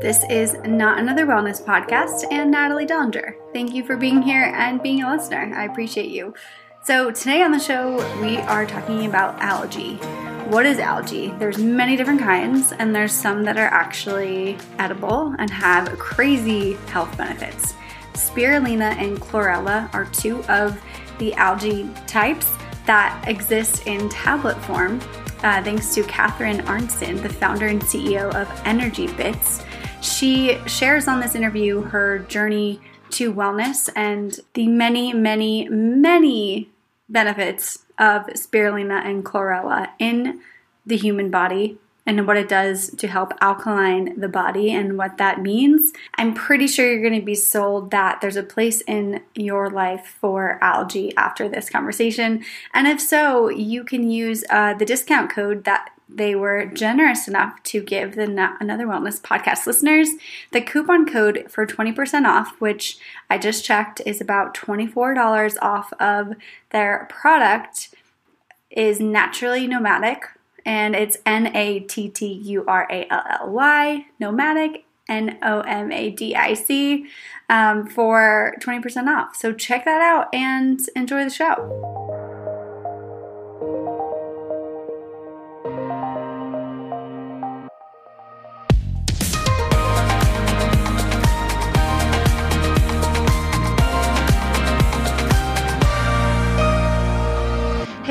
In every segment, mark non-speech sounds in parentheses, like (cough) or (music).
This is Not Another Wellness Podcast and Natalie Dollinger. Thank you for being here and being a listener. I appreciate you. So, today on the show, we are talking about algae. What is algae? There's many different kinds, and there's some that are actually edible and have crazy health benefits. Spirulina and chlorella are two of the algae types that exist in tablet form, uh, thanks to Catherine Arntzen, the founder and CEO of Energy Bits. She shares on this interview her journey to wellness and the many, many, many benefits of spirulina and chlorella in the human body and what it does to help alkaline the body and what that means. I'm pretty sure you're going to be sold that there's a place in your life for algae after this conversation. And if so, you can use uh, the discount code that they were generous enough to give the Not Another Wellness podcast listeners the coupon code for 20% off, which I just checked is about $24 off of their product, is naturally nomadic. And it's N A T T U R A L L Y, nomadic, N O M A D I C, um, for 20% off. So check that out and enjoy the show.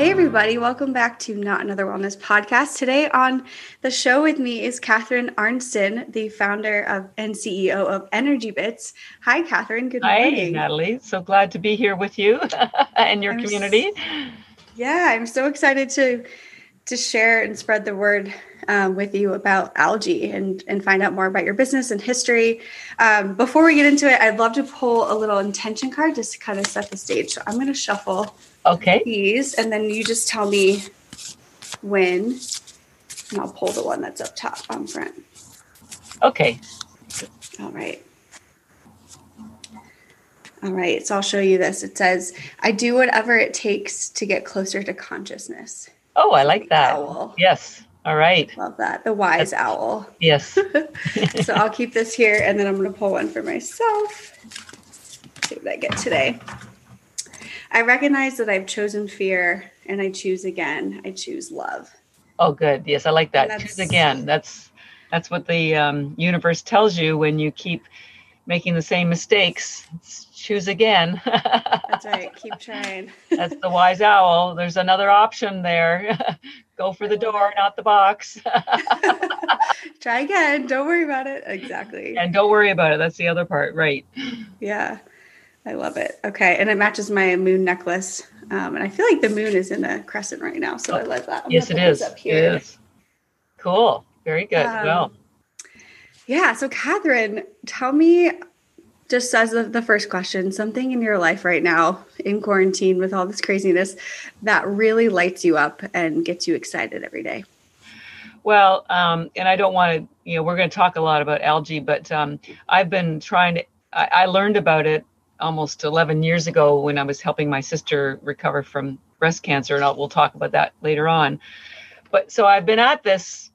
Hey, everybody, welcome back to Not Another Wellness Podcast. Today on the show with me is Catherine Arntzen, the founder of and CEO of Energy Bits. Hi, Catherine. Good morning. Hi, Natalie. So glad to be here with you (laughs) and your I'm community. yeah, I'm so excited to to share and spread the word um, with you about algae and and find out more about your business and history. Um, before we get into it, I'd love to pull a little intention card just to kind of set the stage. So I'm going to shuffle Okay. These, and then you just tell me when, and I'll pull the one that's up top on front. Okay. All right. All right, so I'll show you this. It says, I do whatever it takes to get closer to consciousness. Oh, I like that. Owl. Yes. All right. Love that. The wise That's, owl. Yes. (laughs) (laughs) so I'll keep this here and then I'm going to pull one for myself. see what I get today. I recognize that I've chosen fear and I choose again. I choose love. Oh, good. Yes, I like that. Choose again. That's that's what the um, universe tells you when you keep making the same mistakes. It's choose again. (laughs) that's right. Keep trying. that's the wise owl. There's another option there. (laughs) Go for the door, not the box. (laughs) Try again. Don't worry about it. Exactly. And don't worry about it. That's the other part. Right. Yeah. I love it. Okay, and it matches my moon necklace. Um, and I feel like the moon is in a crescent right now, so oh, I love that. I'm yes, it is. Up here. It is. Cool. Very good. Um, well. Yeah. So, Catherine, tell me, just as the, the first question, something in your life right now in quarantine with all this craziness that really lights you up and gets you excited every day. Well, um, and I don't want to, you know, we're going to talk a lot about algae, but um, I've been trying to. I, I learned about it almost 11 years ago when I was helping my sister recover from breast cancer, and I'll, we'll talk about that later on. But so I've been at this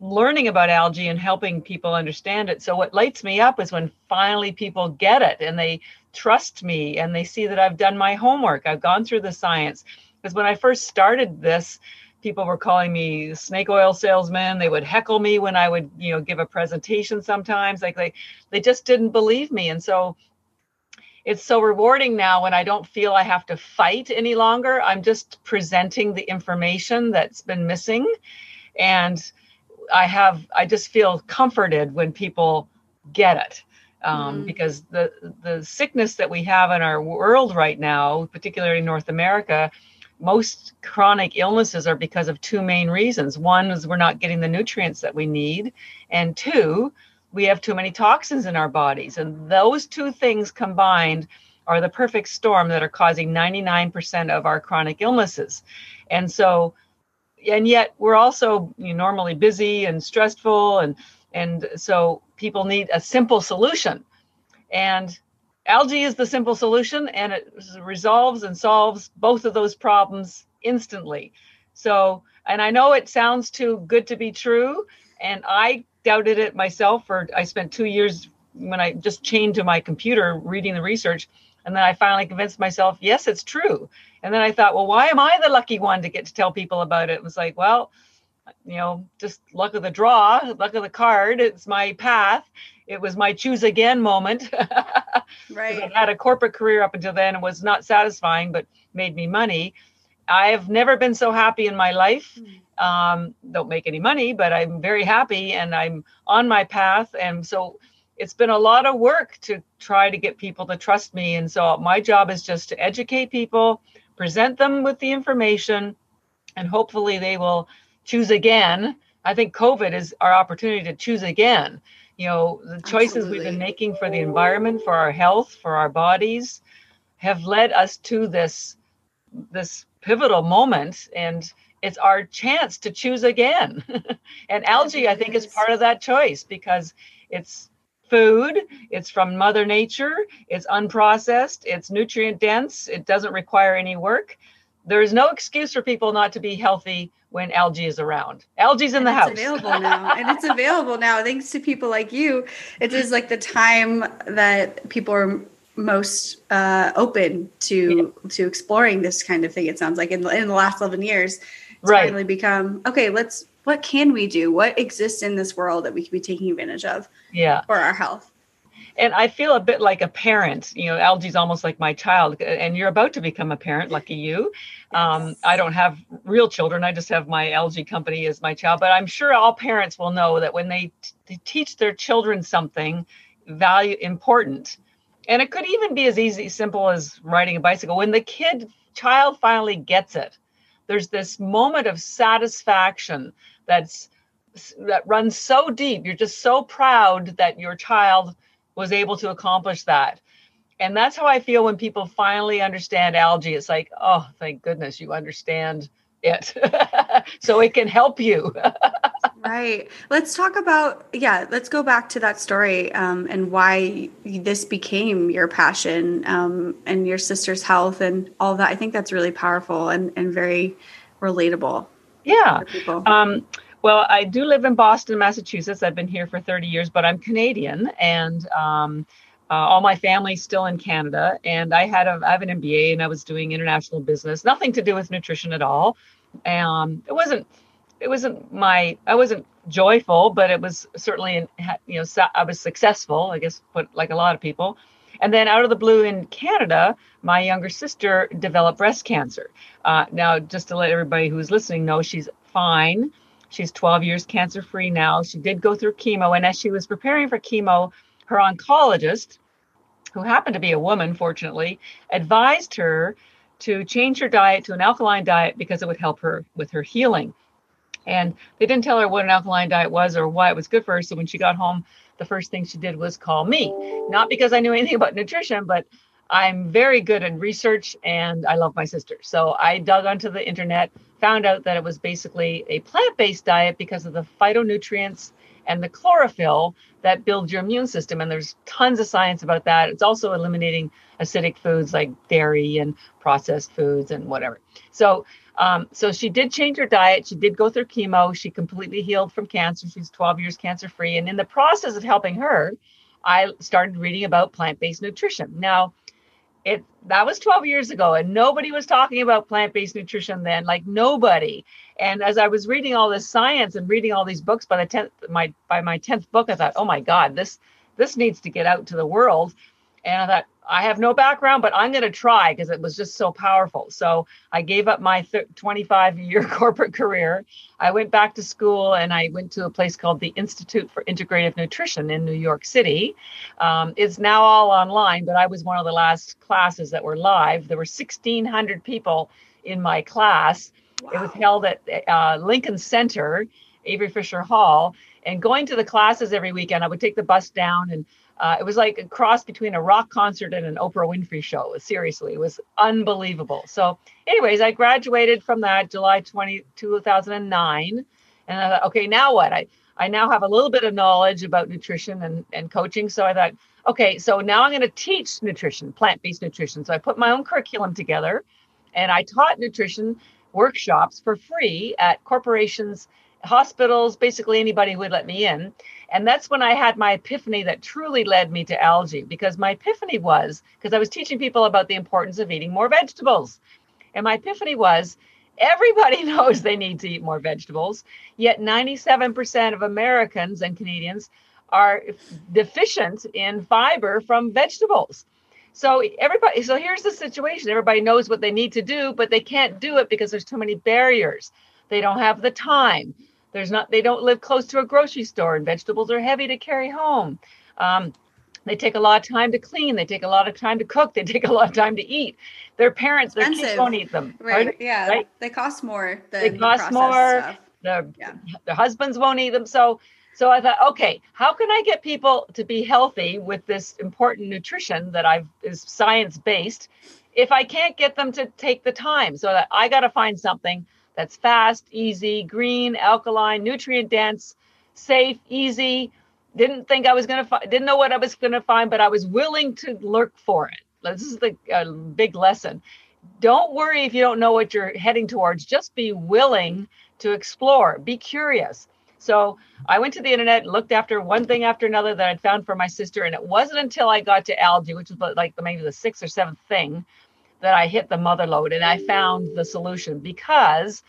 learning about algae and helping people understand it. So what lights me up is when finally people get it and they trust me and they see that I've done my homework. I've gone through the science. Because when I first started this, people were calling me snake oil salesman. They would heckle me when I would, you know, give a presentation sometimes. Like they they just didn't believe me. And so it's so rewarding now when I don't feel I have to fight any longer. I'm just presenting the information that's been missing. And I have, I just feel comforted when people get it. Um, mm. Because the the sickness that we have in our world right now, particularly in North America, most chronic illnesses are because of two main reasons. One is we're not getting the nutrients that we need, and two, we have too many toxins in our bodies. And those two things combined are the perfect storm that are causing 99% of our chronic illnesses. And so, and yet we're also you know, normally busy and stressful. And, and so people need a simple solution. And algae is the simple solution and it resolves and solves both of those problems instantly. So, and I know it sounds too good to be true. And I doubted it myself for I spent two years when I just chained to my computer reading the research. And then I finally convinced myself, yes, it's true. And then I thought, well, why am I the lucky one to get to tell people about it? It was like, well, you know, just luck of the draw, luck of the card. It's my path. It was my choose again moment. (laughs) right. I had a corporate career up until then. and was not satisfying, but made me money. I have never been so happy in my life. Hmm. Um, don't make any money, but I'm very happy and I'm on my path. And so it's been a lot of work to try to get people to trust me. And so my job is just to educate people, present them with the information, and hopefully they will choose again. I think COVID is our opportunity to choose again. You know, the choices Absolutely. we've been making for the environment, for our health, for our bodies have led us to this this pivotal moment and it's our chance to choose again. (laughs) and algae I think is part of that choice because it's food. It's from Mother Nature. It's unprocessed. It's nutrient dense. It doesn't require any work. There is no excuse for people not to be healthy when algae is around. Algae's in and the it's house. available now. (laughs) and it's available now thanks to people like you. It is like the time that people are most uh, open to yeah. to exploring this kind of thing. It sounds like in, in the last 11 years, it's right. finally become okay. Let's what can we do? What exists in this world that we can be taking advantage of? Yeah. For our health. And I feel a bit like a parent. You know, algae's almost like my child, and you're about to become a parent. Lucky you. Um, I don't have real children. I just have my algae company as my child. But I'm sure all parents will know that when they, t- they teach their children something value important, and it could even be as easy, simple as riding a bicycle. When the kid child finally gets it, there's this moment of satisfaction that's that runs so deep. You're just so proud that your child was able to accomplish that. And that's how i feel when people finally understand algae. It's like oh thank goodness you understand it. (laughs) So it can help you (laughs) right let's talk about yeah let's go back to that story um, and why this became your passion um, and your sister's health and all that i think that's really powerful and, and very relatable yeah. Um, well, I do live in Boston, Massachusetts. I've been here for 30 years, but I'm Canadian, and um, uh, all my family's still in Canada. And I had a I have an MBA, and I was doing international business, nothing to do with nutrition at all. Um, it wasn't it wasn't my I wasn't joyful, but it was certainly you know I was successful, I guess, but like a lot of people. And then out of the blue in Canada, my younger sister developed breast cancer. Uh, now, just to let everybody who's listening know, she's fine. She's 12 years cancer free now. She did go through chemo. And as she was preparing for chemo, her oncologist, who happened to be a woman, fortunately, advised her to change her diet to an alkaline diet because it would help her with her healing. And they didn't tell her what an alkaline diet was or why it was good for her. So when she got home, the first thing she did was call me. Not because I knew anything about nutrition, but I'm very good at research and I love my sister. So I dug onto the internet, found out that it was basically a plant based diet because of the phytonutrients and the chlorophyll that build your immune system. And there's tons of science about that. It's also eliminating acidic foods like dairy and processed foods and whatever. So um, so she did change her diet. She did go through chemo. She completely healed from cancer. She's 12 years cancer free. And in the process of helping her, I started reading about plant based nutrition. Now, it that was 12 years ago, and nobody was talking about plant based nutrition then, like nobody. And as I was reading all this science and reading all these books, by the 10th my by my 10th book, I thought, oh my God, this this needs to get out to the world. And I thought, I have no background, but I'm going to try because it was just so powerful. So I gave up my 25 year (laughs) corporate career. I went back to school and I went to a place called the Institute for Integrative Nutrition in New York City. Um, it's now all online, but I was one of the last classes that were live. There were 1,600 people in my class. Wow. It was held at uh, Lincoln Center, Avery Fisher Hall. And going to the classes every weekend, I would take the bus down and uh, it was like a cross between a rock concert and an Oprah Winfrey show. Seriously, it was unbelievable. So, anyways, I graduated from that July 20, 2009. And I thought, okay, now what? I, I now have a little bit of knowledge about nutrition and, and coaching. So I thought, okay, so now I'm going to teach nutrition, plant based nutrition. So I put my own curriculum together and I taught nutrition workshops for free at corporations hospitals, basically anybody who would let me in. And that's when I had my epiphany that truly led me to algae because my epiphany was because I was teaching people about the importance of eating more vegetables. And my epiphany was everybody (laughs) knows they need to eat more vegetables, yet 97% of Americans and Canadians are deficient in fiber from vegetables. So everybody so here's the situation. Everybody knows what they need to do, but they can't do it because there's too many barriers. They don't have the time. There's not they don't live close to a grocery store and vegetables are heavy to carry home. Um, they take a lot of time to clean. They take a lot of time to cook. They (laughs) take a lot of time to eat. Their parents, their kids won't eat them. Right. Yeah. Right? They cost more. they cost more. Their, yeah. their husbands won't eat them. So so I thought, okay, how can I get people to be healthy with this important nutrition that I've is science based if I can't get them to take the time? So that I got to find something that's fast, easy, green, alkaline, nutrient dense, safe, easy. Didn't think I was going to find, didn't know what I was going to find, but I was willing to look for it. This is the uh, big lesson. Don't worry if you don't know what you're heading towards. Just be willing to explore. Be curious so I went to the internet, and looked after one thing after another that I'd found for my sister, and it wasn't until I got to algae, which was like maybe the sixth or seventh thing, that I hit the mother lode and I found the solution because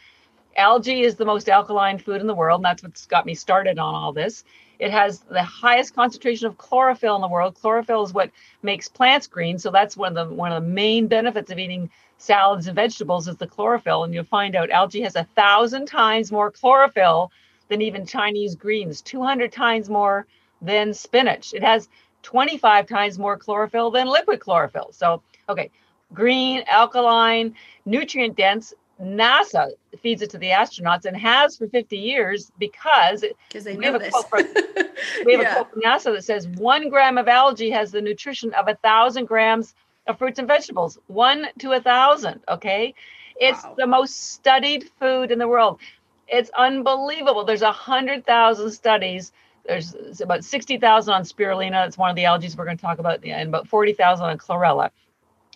algae is the most alkaline food in the world, and that's what's got me started on all this. It has the highest concentration of chlorophyll in the world. Chlorophyll is what makes plants green, so that's one of the one of the main benefits of eating salads and vegetables is the chlorophyll. And you'll find out algae has a thousand times more chlorophyll than even Chinese greens, 200 times more than spinach. It has 25 times more chlorophyll than liquid chlorophyll. So, okay, green, alkaline, nutrient dense. NASA feeds it to the astronauts and has for 50 years because they we know have, this. A from, (laughs) we have yeah. a quote from NASA that says one gram of algae has the nutrition of a thousand grams of fruits and vegetables. One to a thousand. Okay. It's wow. the most studied food in the world. It's unbelievable. There's a hundred thousand studies. There's about sixty thousand on spirulina. It's one of the algae we're going to talk about, and about forty thousand on chlorella.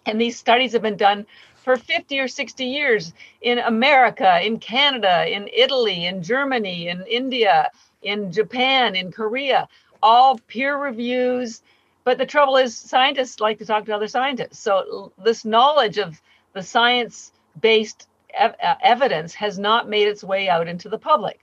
And these studies have been done for 50 or 60 years in America, in Canada, in Italy, in Germany, in India, in Japan, in Korea, all peer reviews. But the trouble is, scientists like to talk to other scientists. So, this knowledge of the science based ev- uh, evidence has not made its way out into the public.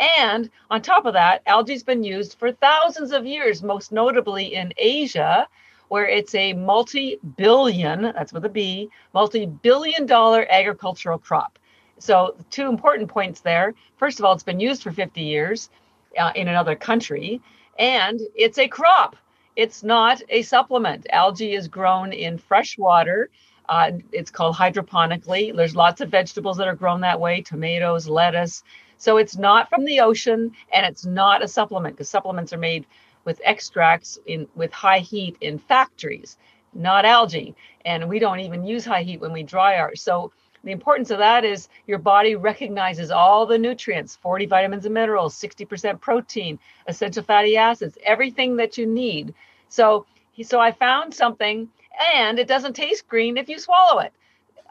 And on top of that, algae's been used for thousands of years, most notably in Asia, where it's a multi billion, that's with a B, multi billion dollar agricultural crop. So, two important points there. First of all, it's been used for 50 years uh, in another country, and it's a crop. It's not a supplement. Algae is grown in fresh water uh, it's called hydroponically. There's lots of vegetables that are grown that way tomatoes, lettuce. So it's not from the ocean and it's not a supplement because supplements are made with extracts in with high heat in factories, not algae. And we don't even use high heat when we dry ours. So the importance of that is your body recognizes all the nutrients 40 vitamins and minerals 60% protein essential fatty acids everything that you need so so i found something and it doesn't taste green if you swallow it.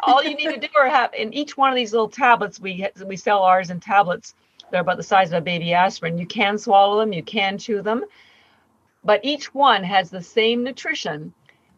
All you need to do (laughs) are have in each one of these little tablets. We we sell ours in tablets. They're about the size of a baby aspirin. You can swallow them. You can chew them, but each one has the same nutrition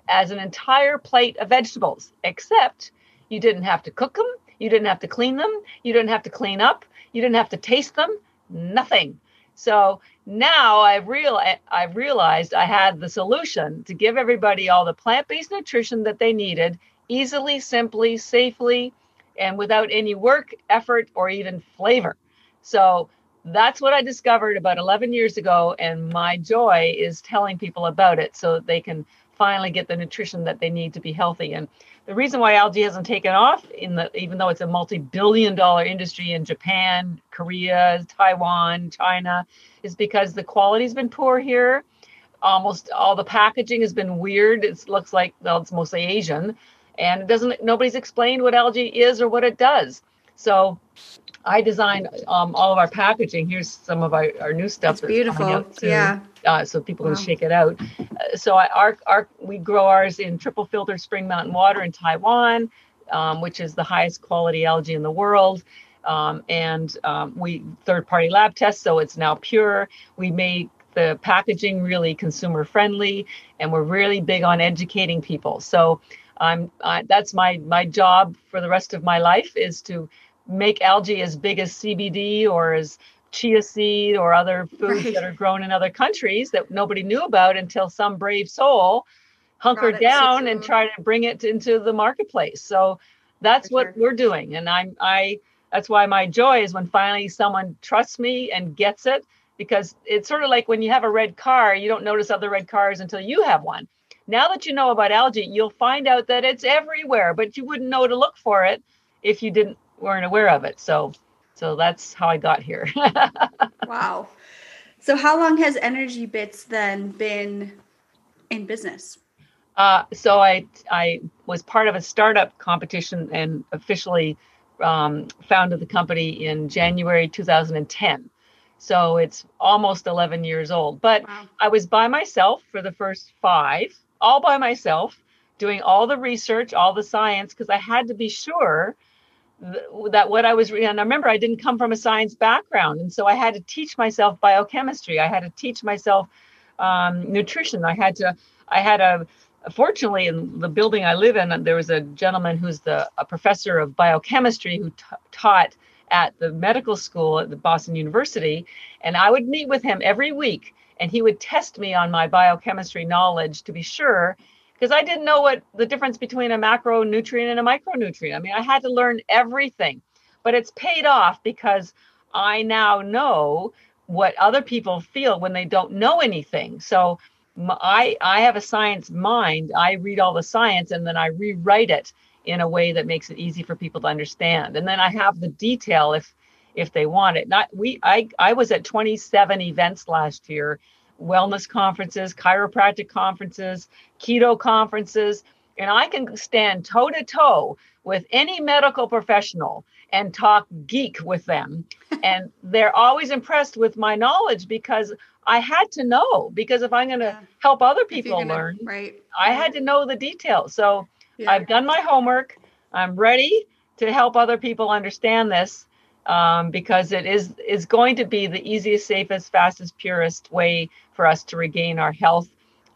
as an entire plate of vegetables, except you didn't have to cook them. You didn't have to clean them. You didn't have to clean up. You didn't have to taste them. Nothing. So now I've real I've realized I had the solution to give everybody all the plant-based nutrition that they needed easily, simply, safely, and without any work, effort, or even flavor. So that's what I discovered about 11 years ago, and my joy is telling people about it so that they can finally get the nutrition that they need to be healthy. And the reason why algae hasn't taken off in the even though it's a multi-billion dollar industry in Japan, Korea, Taiwan, China, is because the quality's been poor here. Almost all the packaging has been weird. It looks like well, it's mostly Asian, and it doesn't. Nobody's explained what algae is or what it does. So I designed um, all of our packaging. Here's some of our, our new stuff. It's beautiful. yeah. Uh, so people wow. can shake it out. Uh, so I, our, our, we grow ours in triple filtered spring mountain water in Taiwan, um, which is the highest quality algae in the world. Um, and um, we third party lab test, so it's now pure. We make the packaging really consumer friendly, and we're really big on educating people. So I'm I, that's my my job for the rest of my life is to make algae as big as CBD or as chia seed or other foods right. that are grown in other countries that nobody knew about until some brave soul hunkered down and tried to bring it into the marketplace. So that's For what sure. we're doing. And I'm I that's why my joy is when finally someone trusts me and gets it because it's sort of like when you have a red car, you don't notice other red cars until you have one. Now that you know about algae, you'll find out that it's everywhere, but you wouldn't know to look for it if you didn't weren't aware of it. So so that's how I got here. (laughs) wow. So how long has Energy Bits then been in business? Uh, so I I was part of a startup competition and officially um, founded the company in January 2010. So it's almost 11 years old. But wow. I was by myself for the first five, all by myself, doing all the research, all the science, because I had to be sure that what I was reading, and I remember I didn't come from a science background. And so I had to teach myself biochemistry. I had to teach myself um, nutrition. I had to, I had a, fortunately in the building I live in, there was a gentleman who's the a professor of biochemistry who t- taught at the medical school at the Boston University. And I would meet with him every week and he would test me on my biochemistry knowledge to be sure because I didn't know what the difference between a macronutrient and a micronutrient. I mean, I had to learn everything, but it's paid off because I now know what other people feel when they don't know anything. So I I have a science mind. I read all the science and then I rewrite it in a way that makes it easy for people to understand. And then I have the detail if if they want it. Not we I I was at 27 events last year wellness conferences, chiropractic conferences, keto conferences, and I can stand toe to toe with any medical professional and talk geek with them. (laughs) and they're always impressed with my knowledge because I had to know. Because if I'm going to yeah. help other people gonna, learn, right. I had to know the details. So yeah. I've done my homework. I'm ready to help other people understand this um, because it is is going to be the easiest, safest, fastest, purest way for us to regain our health.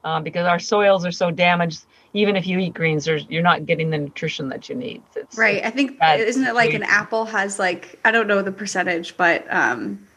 Um, because our soils are so damaged. Even if you eat greens, you're not getting the nutrition that you need. It's, right. It's I think isn't it like an apple has like I don't know the percentage, but um,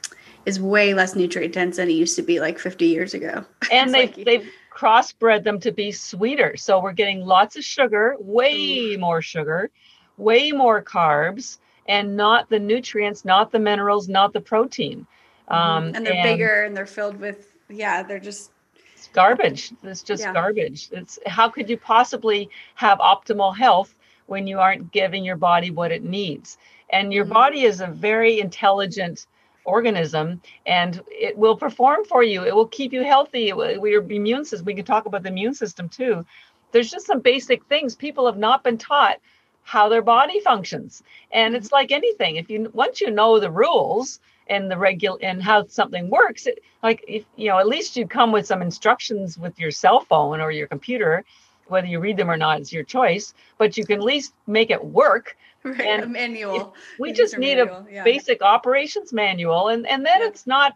is way less nutrient dense than it used to be like 50 years ago. (laughs) And they've like, they've crossbred them to be sweeter, so we're getting lots of sugar, way more sugar, way more carbs and not the nutrients, not the minerals, not the protein. Mm-hmm. Um, and they're and bigger and they're filled with, yeah, they're just it's garbage. It's just yeah. garbage. It's how could you possibly have optimal health when you aren't giving your body what it needs? And your mm-hmm. body is a very intelligent organism and it will perform for you. It will keep you healthy. Will, your immune system, we can talk about the immune system too. There's just some basic things people have not been taught how their body functions. And it's like anything. If you once you know the rules and the regular and how something works, it, like if you know, at least you come with some instructions with your cell phone or your computer. Whether you read them or not is your choice, but you can at least make it work. (laughs) Right, and a manual. We just need manual. a yeah. basic operations manual, and and then yeah. it's not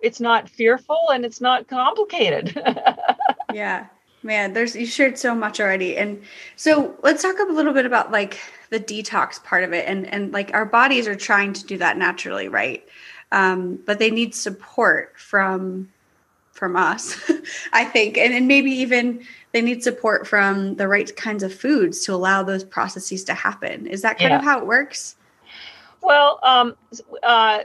it's not fearful and it's not complicated. (laughs) yeah Man, there's you shared so much already. And so let's talk a little bit about like the detox part of it. And and like our bodies are trying to do that naturally, right? Um, but they need support from from us, (laughs) I think. And then maybe even they need support from the right kinds of foods to allow those processes to happen. Is that kind yeah. of how it works? Well, um, uh,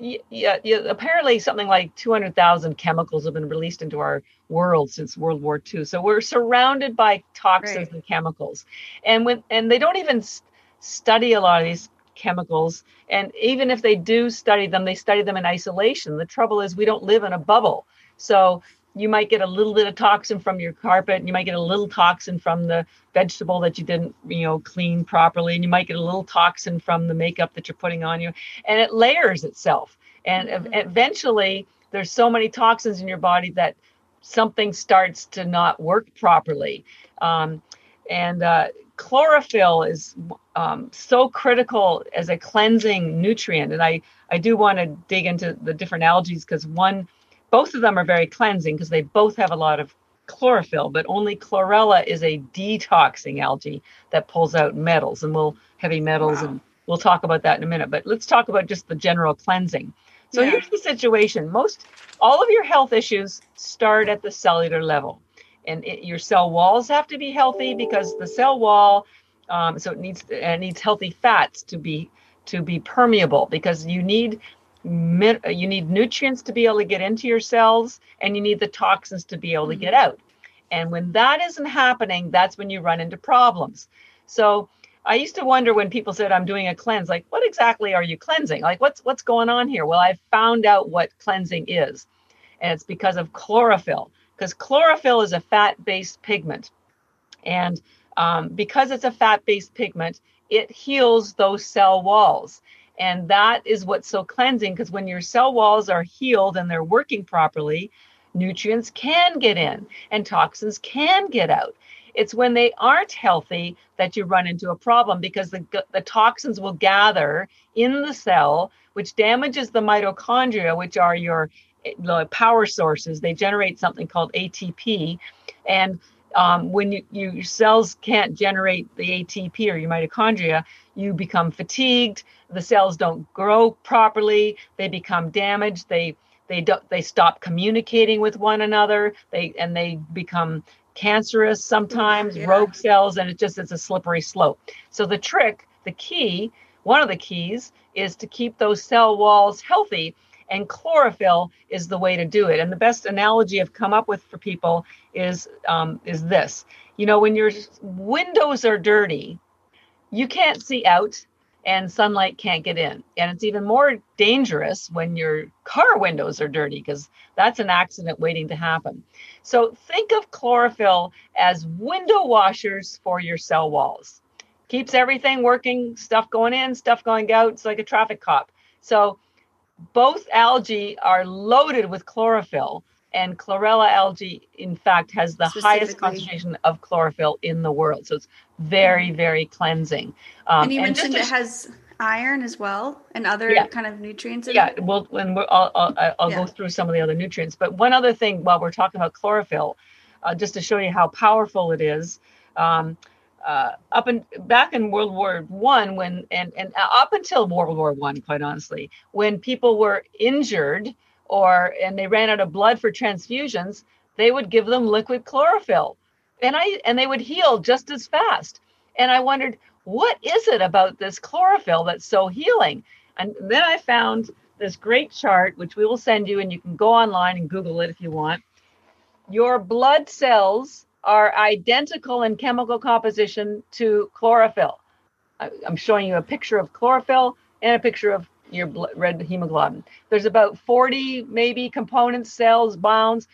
yeah, yeah, apparently something like 200,000 chemicals have been released into our world since World War II. So we're surrounded by toxins right. and chemicals. And when and they don't even study a lot of these chemicals and even if they do study them, they study them in isolation. The trouble is we don't live in a bubble. So you might get a little bit of toxin from your carpet and you might get a little toxin from the vegetable that you didn't you know clean properly and you might get a little toxin from the makeup that you're putting on you and it layers itself and mm-hmm. eventually there's so many toxins in your body that something starts to not work properly um, and uh, chlorophyll is um, so critical as a cleansing nutrient. And I, I do want to dig into the different algae because one, both of them are very cleansing because they both have a lot of chlorophyll, but only chlorella is a detoxing algae that pulls out metals and will heavy metals wow. and we'll talk about that in a minute. But let's talk about just the general cleansing. So yeah. here's the situation. Most all of your health issues start at the cellular level. And it, your cell walls have to be healthy because the cell wall um, so it needs it needs healthy fats to be to be permeable because you need you need nutrients to be able to get into your cells and you need the toxins to be able to get mm-hmm. out. And when that isn't happening that's when you run into problems. So i used to wonder when people said i'm doing a cleanse like what exactly are you cleansing? Like what's what's going on here? Well i found out what cleansing is and it's because of chlorophyll because chlorophyll is a fat based pigment. And um, because it's a fat based pigment it heals those cell walls and that is what's so cleansing because when your cell walls are healed and they're working properly, nutrients can get in and toxins can get out. It's when they aren't healthy that you run into a problem because the, the toxins will gather in the cell, which damages the mitochondria, which are your the power sources. They generate something called ATP. And um, when you, you, your cells can't generate the ATP or your mitochondria, you become fatigued. The cells don't grow properly. They become damaged. They they don't they stop communicating with one another. They and they become cancerous sometimes, yeah. rogue cells, and it just it's a slippery slope. So the trick, the key, one of the keys is to keep those cell walls healthy and chlorophyll is the way to do it. And the best analogy I've come up with for people is um, is this. You know, when your windows are dirty, you can't see out and sunlight can't get in. And it's even more dangerous when your car windows are dirty because that's an accident waiting to happen. So think of chlorophyll as window washers for your cell walls. Keeps everything working, stuff going in, stuff going out. It's like a traffic cop. So both algae are loaded with chlorophyll and chlorella algae in fact has the highest concentration of chlorophyll in the world so it's very mm-hmm. very cleansing um, and you and mentioned it has iron as well and other yeah. kind of nutrients yeah it? well and i'll, I'll, I'll yeah. go through some of the other nutrients but one other thing while we're talking about chlorophyll uh, just to show you how powerful it is um, uh, up and back in World War One, when and and up until World War One, quite honestly, when people were injured or and they ran out of blood for transfusions, they would give them liquid chlorophyll, and I and they would heal just as fast. And I wondered, what is it about this chlorophyll that's so healing? And then I found this great chart, which we will send you, and you can go online and Google it if you want. Your blood cells are identical in chemical composition to chlorophyll. I, am showing you a picture of chlorophyll and a picture of your blood, red hemoglobin. There's about 40 maybe components, cells, bonds.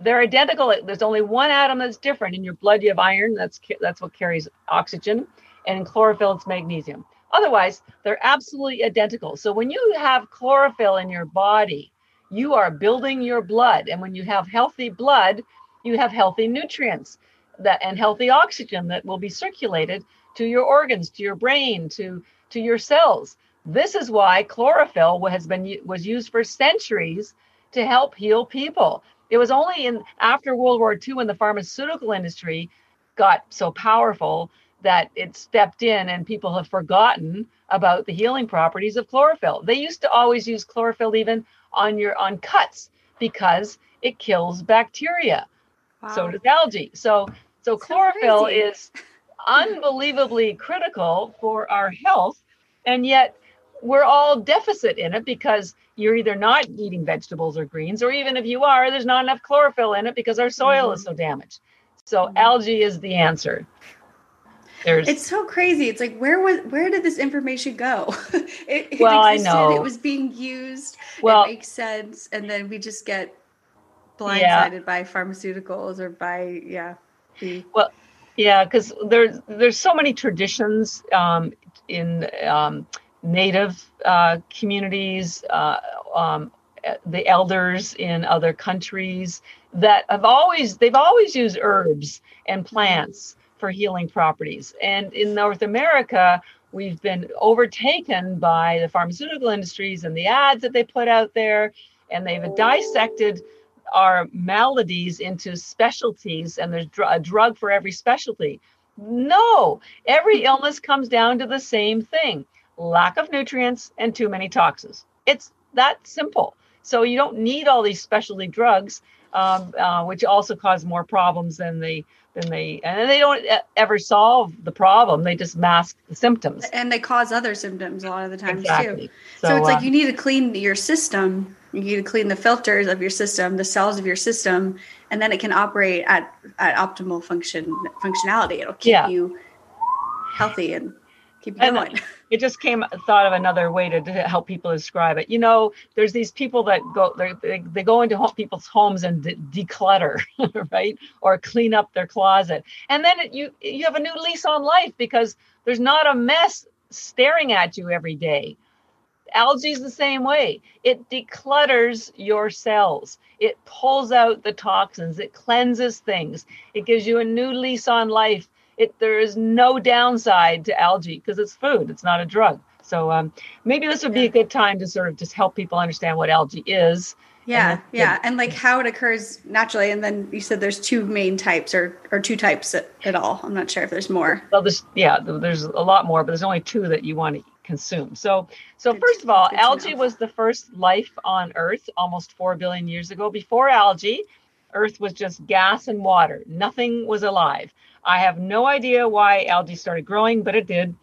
They're identical. There's only one atom that's different. In your blood, you have iron. That's that's what carries oxygen, and in chlorophyll, it's magnesium. Otherwise, they're absolutely identical. So when you have chlorophyll in your body, you are building your blood, and when you have healthy blood, you have healthy nutrients that and healthy oxygen that will be circulated to your organs, to your brain, to to your cells. This is why chlorophyll has been was used for centuries to help heal people. It was only in after World War II when the pharmaceutical industry got so powerful that it stepped in and people have forgotten about the healing properties of chlorophyll. They used to always use chlorophyll even on your on cuts because it kills bacteria. Wow. So does algae. So so chlorophyll is unbelievably critical for our health, and yet we're all deficit in it because you're either not eating vegetables or greens, or even if you are, there's not enough chlorophyll in it because our soil mm-hmm. is so damaged. So mm-hmm. algae is the answer. There's, it's so crazy. It's like where was where did this information go? (laughs) it, it well, existed, I know it was being used. Well, it makes sense, and then we just get blindsided yeah. by pharmaceuticals or by yeah. The... Well, yeah, because there's there's so many traditions um, in um, native uh, communities, uh, um, the elders in other countries that have always they've always used herbs and plants for healing properties. And in North America, we've been overtaken by the pharmaceutical industries and the ads that they put out there, and they've dissected our maladies into specialties, and there's a drug for every specialty. No, every illness comes down to the same thing lack of nutrients and too many toxins. It's that simple. So you don't need all these specialty drugs, um, uh, which also cause more problems than they than they and they don't ever solve the problem. They just mask the symptoms. And they cause other symptoms a lot of the times exactly. too. So, so it's uh, like you need to clean your system. You need to clean the filters of your system, the cells of your system, and then it can operate at at optimal function functionality. It'll keep yeah. you healthy and keep going. it just came thought of another way to, to, help people describe it. You know there's these people that go they, they go into home, people's homes and de- declutter (laughs) right? Or clean up their closet. And then it, you you have a new lease on life because there's not a mess staring at you every day. Algae is the same way. It declutters your cells. It pulls out the toxins. It cleanses things. It gives you a new lease on life it there is no downside to algae because it's food it's not a drug. So um, maybe this would be a good time to sort of just help people understand what algae is. Yeah and yeah and like how it occurs naturally and then you said there's two main types or or two types at, at all. I'm not sure if there's more. Well there's yeah there's a lot more but there's only two that you want to consume. So so good first of all algae was the first life on earth almost 4 billion years ago. Before algae earth was just gas and water. Nothing was alive I have no idea why algae started growing, but it did.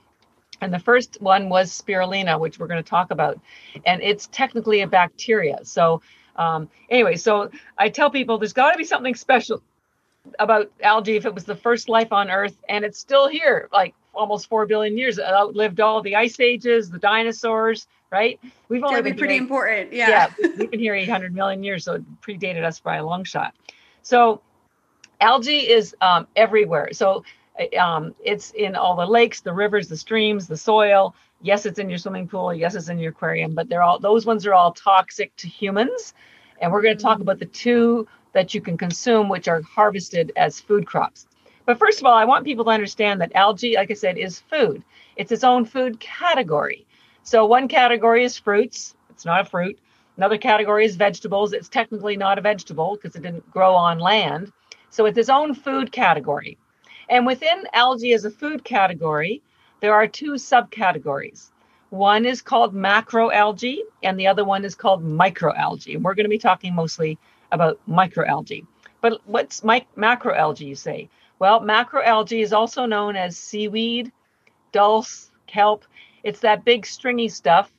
And the first one was spirulina, which we're going to talk about. And it's technically a bacteria. So, um, anyway, so I tell people there's got to be something special about algae if it was the first life on Earth and it's still here, like almost 4 billion years. It outlived all the ice ages, the dinosaurs, right? We've only been pretty here, important. Yeah. yeah. We've been here 800 million years, so it predated us by a long shot. So, algae is um, everywhere. So um, it's in all the lakes, the rivers, the streams, the soil. Yes, it's in your swimming pool. Yes, it's in your aquarium, but they're all those ones are all toxic to humans. And we're going to talk about the two that you can consume, which are harvested as food crops. But first of all, I want people to understand that algae, like I said, is food. It's its own food category. So one category is fruits. It's not a fruit. Another category is vegetables. It's technically not a vegetable because it didn't grow on land. So it's its own food category. And within algae as a food category, there are two subcategories. One is called macroalgae, and the other one is called microalgae. And we're going to be talking mostly about microalgae. But what's my, macroalgae, you say? Well, macroalgae is also known as seaweed, dulse, kelp. It's that big stringy stuff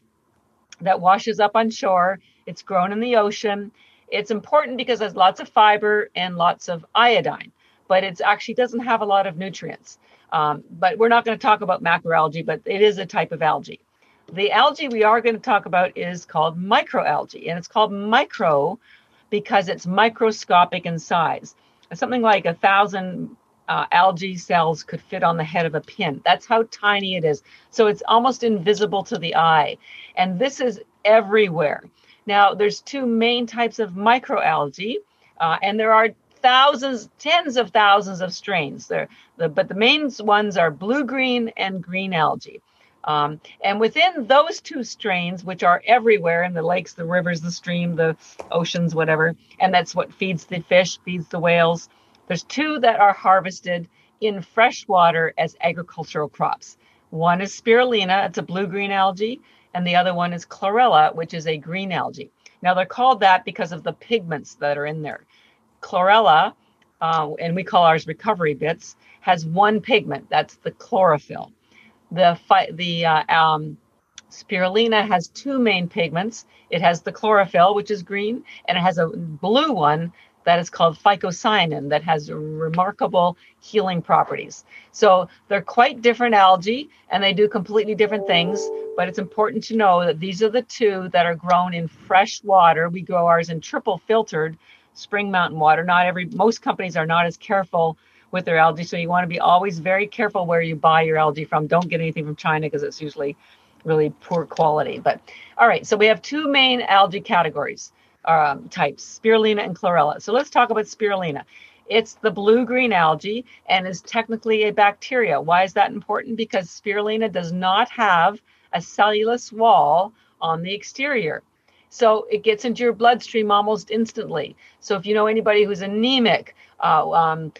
that washes up on shore. It's grown in the ocean it's important because there's lots of fiber and lots of iodine, but it actually doesn't have a lot of nutrients. Um, but we're not going to talk about macroalgae, but it is a type of algae. The algae we are going to talk about is called microalgae, and it's called micro because it's microscopic in size. Something like a thousand uh, algae cells could fit on the head of a pin. That's how tiny it is. So it's almost invisible to the eye. And this is everywhere. Now, there's two main types of microalgae, uh, and there are thousands, tens of thousands of strains. There, the, but the main ones are blue-green and green algae. Um, and within those two strains, which are everywhere in the lakes, the rivers, the stream, the oceans, whatever, and that's what feeds the fish, feeds the whales, there's two that are harvested in fresh water as agricultural crops. One is spirulina, it's a blue green algae, and the other one is chlorella, which is a green algae. Now they're called that because of the pigments that are in there. Chlorella, uh, and we call ours recovery bits, has one pigment. That's the chlorophyll. The fi- the uh, um, spirulina has two main pigments. It has the chlorophyll, which is green, and it has a blue one that is called phycocyanin that has remarkable healing properties. So they're quite different algae and they do completely different things, but it's important to know that these are the two that are grown in fresh water. We grow ours in triple filtered spring mountain water. Not every most companies are not as careful with their algae, so you want to be always very careful where you buy your algae from. Don't get anything from China because it's usually really poor quality. But all right, so we have two main algae categories um, types, spirulina and chlorella. So let's talk about spirulina. It's the blue green algae and is technically a bacteria. Why is that important? Because spirulina does not have a cellulose wall on the exterior. So it gets into your bloodstream almost instantly. So if you know anybody who's anemic uh, um,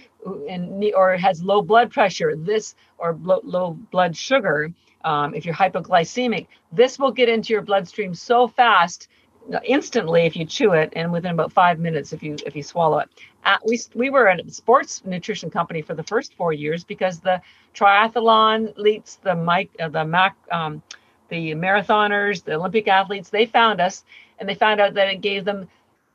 and, or has low blood pressure, this or low, low blood sugar, um, if you're hypoglycemic, this will get into your bloodstream so fast instantly if you chew it and within about five minutes if you if you swallow it. We, we were a sports nutrition company for the first four years because the triathlon elites the mike uh, the mac um, the marathoners the olympic athletes they found us and they found out that it gave them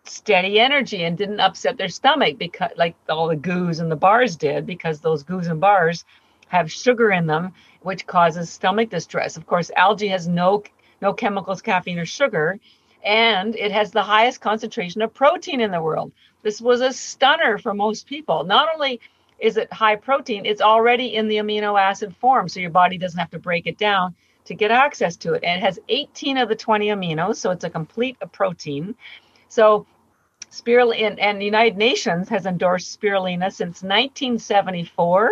steady energy and didn't upset their stomach because like all the goos and the bars did because those goos and bars have sugar in them which causes stomach distress. Of course algae has no no chemicals caffeine or sugar and it has the highest concentration of protein in the world. This was a stunner for most people. Not only is it high protein, it's already in the amino acid form, so your body doesn't have to break it down to get access to it. And it has 18 of the 20 aminos, so it's a complete protein. So spirulina and the United Nations has endorsed spirulina since 1974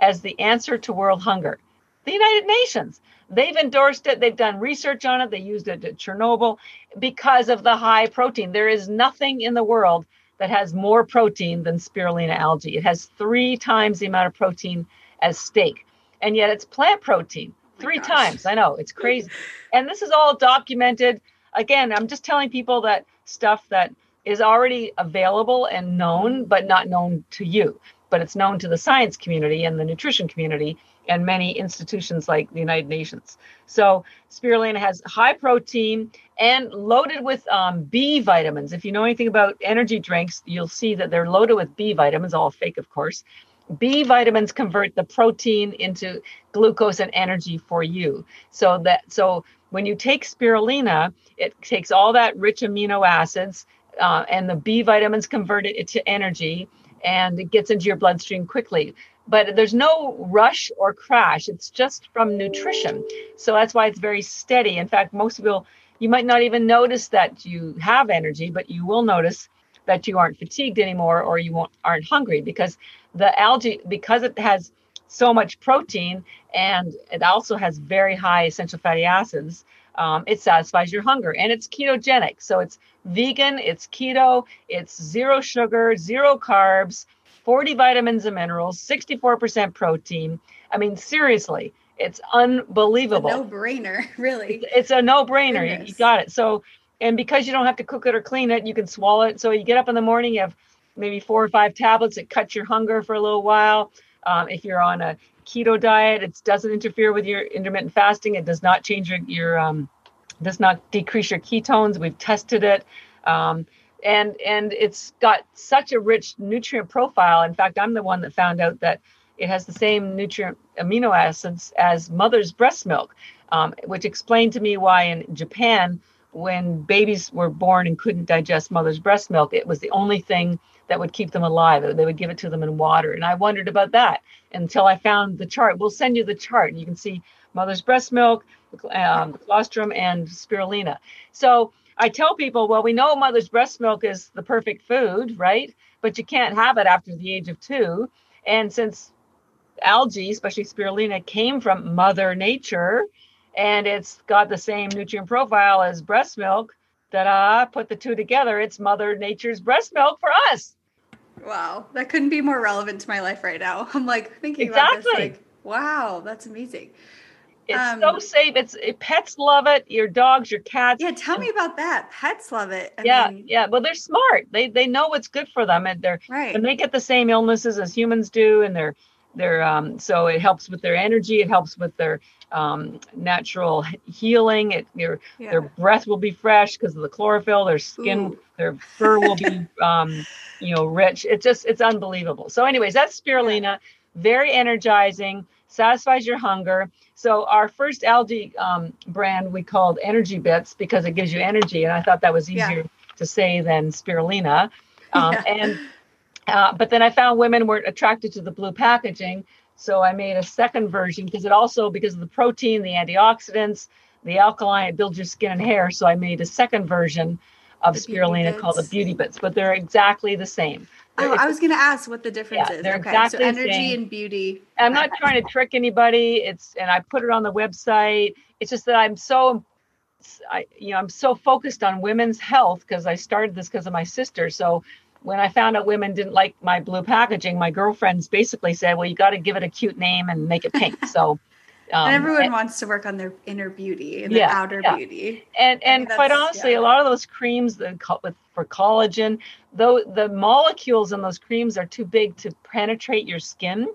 as the answer to world hunger. The United Nations. They've endorsed it. They've done research on it. They used it at Chernobyl because of the high protein. There is nothing in the world that has more protein than spirulina algae. It has three times the amount of protein as steak, and yet it's plant protein oh three oh times. I know it's crazy. and this is all documented. Again, I'm just telling people that stuff that is already available and known, but not known to you, but it's known to the science community and the nutrition community and many institutions like the United Nations. So spirulina has high protein and loaded with um, B vitamins. If you know anything about energy drinks, you'll see that they're loaded with B vitamins, all fake, of course. B vitamins convert the protein into glucose and energy for you. So that so when you take spirulina, it takes all that rich amino acids uh, and the B vitamins convert it to energy and it gets into your bloodstream quickly but there's no rush or crash. It's just from nutrition. So that's why it's very steady. In fact, most people, you might not even notice that you have energy, but you will notice that you aren't fatigued anymore or you aren't hungry because the algae, because it has so much protein and it also has very high essential fatty acids, um, it satisfies your hunger and it's ketogenic. So it's vegan, it's keto, it's zero sugar, zero carbs 40 vitamins and minerals, 64% protein. I mean, seriously, it's unbelievable. No brainer, (laughs) really. It's, it's a no brainer. You, you, got it. So, and because you don't have to cook it or clean it, you can swallow it. So you get up in the morning, you have maybe four or five tablets. It cuts your hunger for a little while. Um, if you're on a keto diet, it doesn't interfere with your intermittent fasting. It does not change your, your um, does not decrease your ketones. We've tested it. Um, and and it's got such a rich nutrient profile. In fact i'm the one that found out that it has the same nutrient amino acids as mother's breast milk um, which explained to me why in japan when babies were born and couldn't digest mother's breast milk it was the only thing that would keep them alive. They would give it to them in water. And i wondered about that until i found the chart. We'll send you the chart and you can see mother's breast milk um, colostrum and spirulina. So I tell people, well, we know mother's breast milk is the perfect food, right? But you can't have it after the age of two. And since algae, especially spirulina, came from Mother Nature and it's got the same nutrient profile as breast milk, that I put the two together. It's Mother Nature's breast milk for us. Wow, that couldn't be more relevant to my life right now. (laughs) I'm like thinking exactly. about this, like, wow, that's amazing. It's um, so safe. It's it, pets love it. Your dogs, your cats. Yeah, tell me about that. Pets love it. I yeah, mean, yeah. Well, they're smart. They they know what's good for them, and they're right. And they get the same illnesses as humans do, and they're they're um. So it helps with their energy. It helps with their um natural healing. It their yeah. their breath will be fresh because of the chlorophyll. Their skin, Ooh. their fur will be (laughs) um you know rich. It's just it's unbelievable. So, anyways, that's spirulina. Very energizing satisfies your hunger. So our first algae um, brand we called Energy Bits because it gives you energy, and I thought that was easier yeah. to say than spirulina. Um, yeah. And uh, but then I found women weren't attracted to the blue packaging, so I made a second version because it also because of the protein, the antioxidants, the alkaline, it builds your skin and hair. So I made a second version of the spirulina called the Beauty Bits, but they're exactly the same. Oh, I was going to ask what the difference Yeah, is. they're Okay, exactly so energy same. and beauty. I'm not trying to trick anybody. It's and I put it on the website. It's just that I'm so I you know, I'm so focused on women's health because I started this because of my sister. So when I found out women didn't like my blue packaging, my girlfriends basically said, "Well, you got to give it a cute name and make it pink." So um, and everyone and, wants to work on their inner beauty and their Yeah, outer yeah. beauty. and, and quite honestly, yeah. a lot of those creams that with for collagen, though the molecules in those creams are too big to penetrate your skin.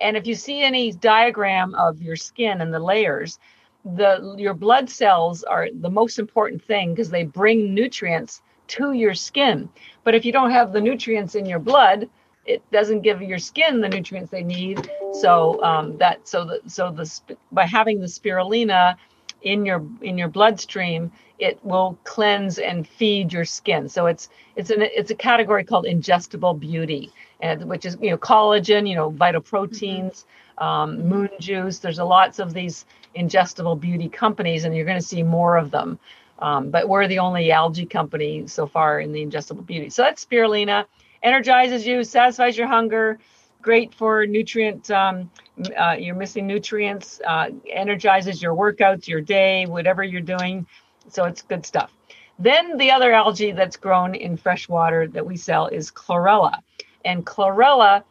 And if you see any diagram of your skin and the layers, the your blood cells are the most important thing because they bring nutrients to your skin. But if you don't have the nutrients in your blood, it doesn't give your skin the nutrients they need. So um, that so the so the by having the spirulina in your in your bloodstream, it will cleanse and feed your skin. So it's it's an it's a category called ingestible beauty, and which is you know collagen, you know vital proteins, um, moon juice. There's a lots of these ingestible beauty companies, and you're going to see more of them. Um, but we're the only algae company so far in the ingestible beauty. So that's spirulina, energizes you, satisfies your hunger, great for nutrient. Um, uh, you're missing nutrients, uh, energizes your workouts, your day, whatever you're doing. So it's good stuff. Then the other algae that's grown in fresh water that we sell is chlorella, and chlorella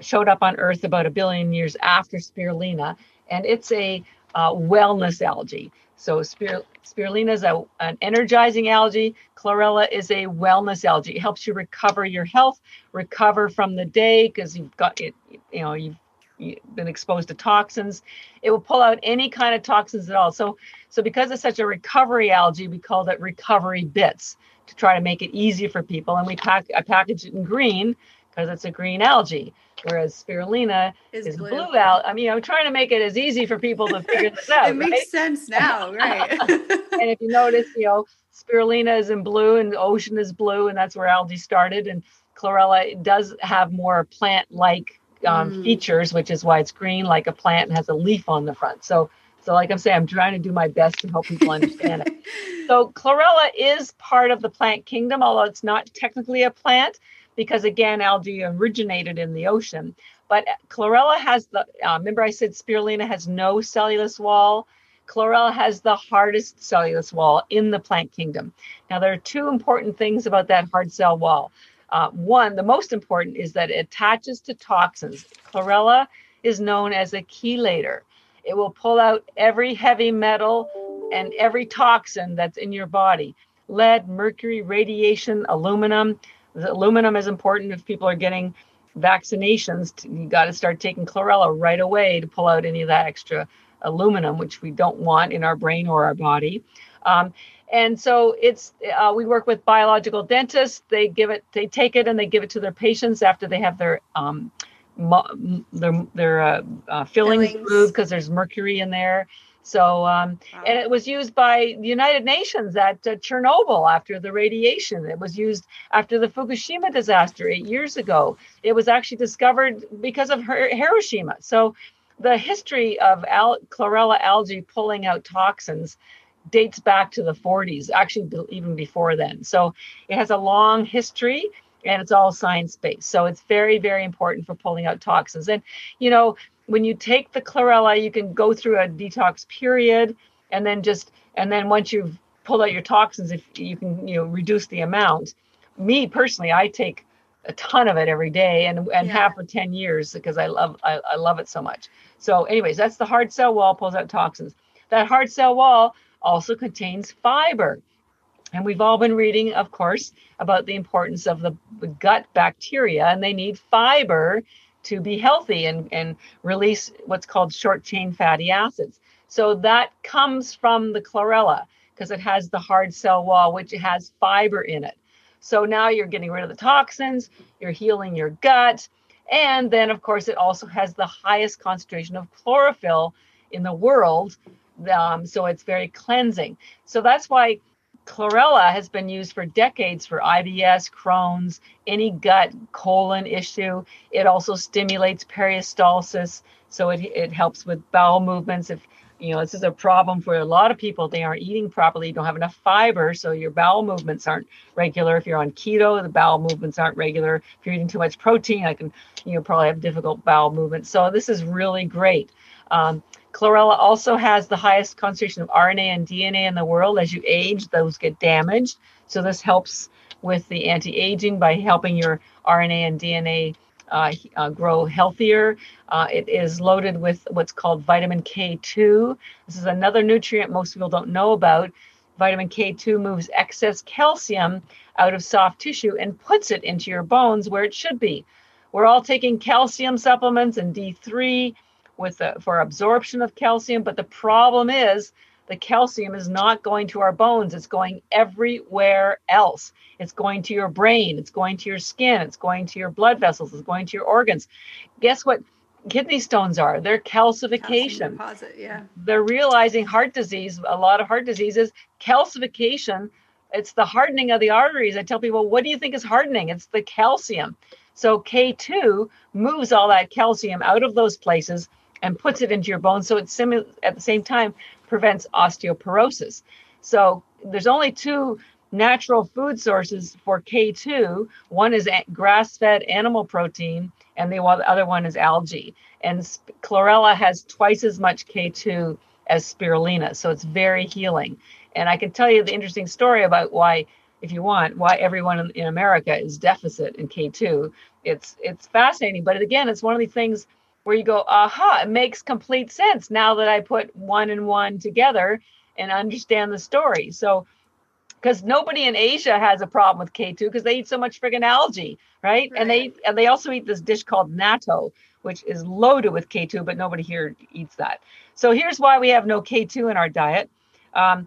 showed up on Earth about a billion years after spirulina, and it's a uh, wellness algae. So spir- spirulina is a, an energizing algae. Chlorella is a wellness algae. It helps you recover your health, recover from the day because you've got it. You know you've, you've been exposed to toxins. It will pull out any kind of toxins at all. So so because it's such a recovery algae, we called it recovery bits to try to make it easy for people. And we pack I package it in green because it's a green algae, whereas spirulina Is is blue. blue algae. I mean, I'm trying to make it as easy for people to figure this (laughs) out. it makes sense now, (laughs) right? and if you notice, you know, spirulina is in blue and the ocean is blue, and that's where algae started. And chlorella does have more plant-like um, Mm. features, which is why it's green, like a plant, and has a leaf on the front. So, so like I'm saying, I'm trying to do my best to help people understand it. (laughs) So chlorella is part of the plant kingdom, although it's not technically a plant, because again, algae originated in the ocean. But chlorella has the. Uh, remember, I said spirulina has no cellulose wall. Chlorella has the hardest cellulose wall in the plant kingdom. Now, there are two important things about that hard cell wall. Uh, one, the most important is that it attaches to toxins. Chlorella is known as a chelator. It will pull out every heavy metal and every toxin that's in your body lead, mercury, radiation, aluminum. The aluminum is important if people are getting vaccinations. You got to start taking chlorella right away to pull out any of that extra aluminum, which we don't want in our brain or our body. Um, and so it's uh, we work with biological dentists. They give it, they take it, and they give it to their patients after they have their um, mo- their their uh, uh, fillings, Fillings. removed because there's mercury in there. So um, and it was used by the United Nations at uh, Chernobyl after the radiation. It was used after the Fukushima disaster eight years ago. It was actually discovered because of Hi- Hiroshima. So the history of al- chlorella algae pulling out toxins dates back to the 40s, actually even before then. So it has a long history and it's all science based. So it's very, very important for pulling out toxins. And, you know, when you take the chlorella, you can go through a detox period and then just, and then once you've pulled out your toxins, if you can, you know, reduce the amount. Me personally, I take a ton of it every day and, and Yeah. have for 10 years because I love, I, I love it so much. So anyways, that's the hard cell wall pulls out toxins. That hard cell wall also contains fiber. And we've all been reading, of course, about the importance of the, the gut bacteria, and they need fiber to be healthy and, and release what's called short chain fatty acids. So that comes from the chlorella because it has the hard cell wall, which has fiber in it. So now you're getting rid of the toxins, you're healing your gut. And then, of course, it also has the highest concentration of chlorophyll in the world. Um, so it's very cleansing. So that's why chlorella has been used for decades for IBS, Crohn's, any gut colon issue. It also stimulates peristalsis, so it, it helps with bowel movements. If you know, this is a problem for a lot of people. They aren't eating properly, you don't have enough fiber, so your bowel movements aren't regular. If you're on keto, the bowel movements aren't regular. If you're eating too much protein, I can, you know, probably have difficult bowel movements. So this is really great. Um, chlorella also has the highest concentration of RNA and DNA in the world. As you age, those get damaged. So this helps with the anti-aging by helping your RNA and DNA uh, uh, grow healthier. Uh, it is loaded with what's called vitamin K2. This is another nutrient most people don't know about. Vitamin K2 moves excess calcium out of soft tissue and puts it into your bones where it should be. We're all taking calcium supplements and D3 with the, for absorption of calcium, but the problem is the calcium is not going to our bones. It's going everywhere else. It's going to your brain. It's going to your skin. It's going to your blood vessels. It's going to your organs. Guess what? Kidney stones are. They're calcification. Deposit, yeah. They're realizing heart disease, a lot of heart diseases, calcification. It's the hardening of the arteries. I tell people, what do you think is hardening? It's the calcium. So K2 moves all that calcium out of those places and puts it into your bones. So it's sim- at the same time prevents osteoporosis. So there's only two natural food sources for K2. One is grass-fed animal protein, and the other one is algae. And chlorella has twice as much K2 as spirulina, so it's very healing. And I can tell you the interesting story about why, if you want, why everyone in America is deficit in K2. It's it's fascinating, but again, it's one of the things where you go, aha, it makes complete sense now that I put one and one together and understand the story. So, because nobody in Asia has a problem with K2 because they eat so much friggin' algae, right? right? And they and they also eat this dish called natto, which is loaded with K2, but nobody here eats that. So here's why we have no K2 in our diet. Um,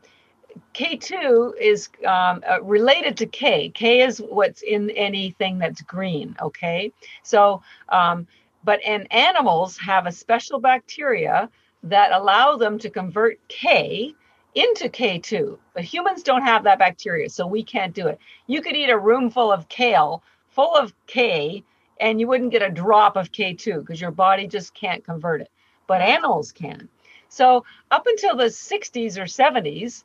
K2 is um, uh, related to K. K is what's in anything that's green. Okay, so um, but in animals have a special bacteria that allow them to convert K into K2. But humans don't have that bacteria, so we can't do it. You could eat a room full of kale, full of K, and you wouldn't get a drop of K2 because your body just can't convert it. But animals can. So up until the 60s or 70s,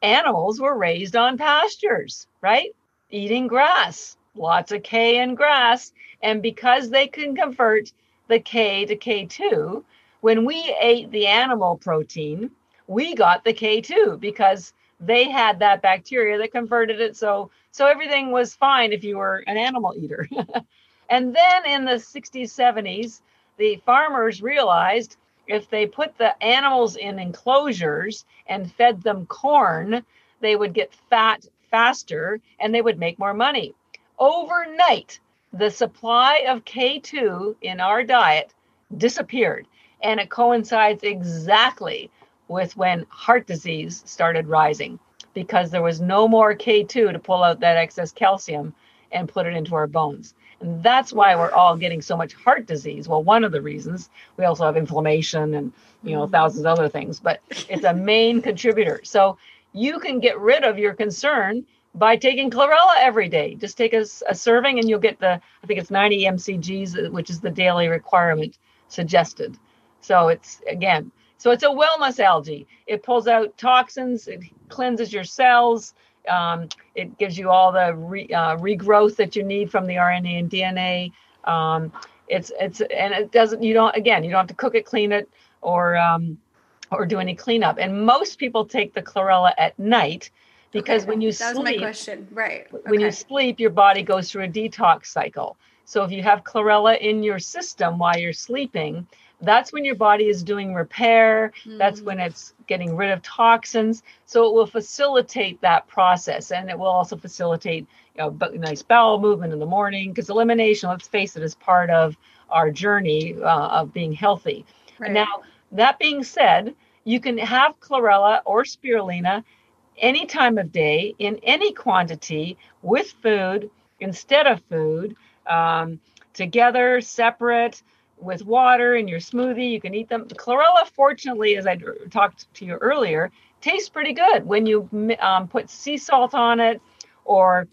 animals were raised on pastures, right? Eating grass, lots of K in grass. And because they can convert the K to K2, when we ate the animal protein, we got the K2 because they had that bacteria that converted it. So, so everything was fine if you were an animal eater. (laughs) and then in the 60s, 70s, the farmers realized if they put the animals in enclosures and fed them corn, they would get fat faster and they would make more money. Overnight, the supply of K2 in our diet disappeared. And it coincides exactly with when heart disease started rising because there was no more K2 to pull out that excess calcium and put it into our bones. And that's why we're all getting so much heart disease. Well, one of the reasons we also have inflammation and you know thousands of other things, but it's a main contributor. So you can get rid of your concern by taking chlorella every day. Just take a, a, serving and you'll get the, I think it's 90 mcgs, which is the daily requirement suggested. So it's, again, so it's a wellness algae. It pulls out toxins, it cleanses your cells, um, it gives you all the re, uh, regrowth that you need from the RNA and DNA. Um, it's, it's, and it doesn't, you don't, again, you don't have to cook it, clean it, or, um, or do any cleanup. And most people take the chlorella at night because okay. when you that sleep, was my question. Right. When you sleep, your body goes through a detox cycle. So if you have chlorella in your system while you're sleeping, that's when your body is doing repair. Mm. That's when mm. it's getting rid of toxins. So it will facilitate that process, and it will also facilitate you know nice bowel movement in the morning because elimination, let's face it, is part of our journey uh, of being healthy. Right. Now, that being said, you can have chlorella or spirulina any time of day in any quantity with food instead of food, um, together, separate, with water in your smoothie. You can eat them. The chlorella, fortunately, as I talked to you earlier, tastes pretty good when you um, put sea salt on it or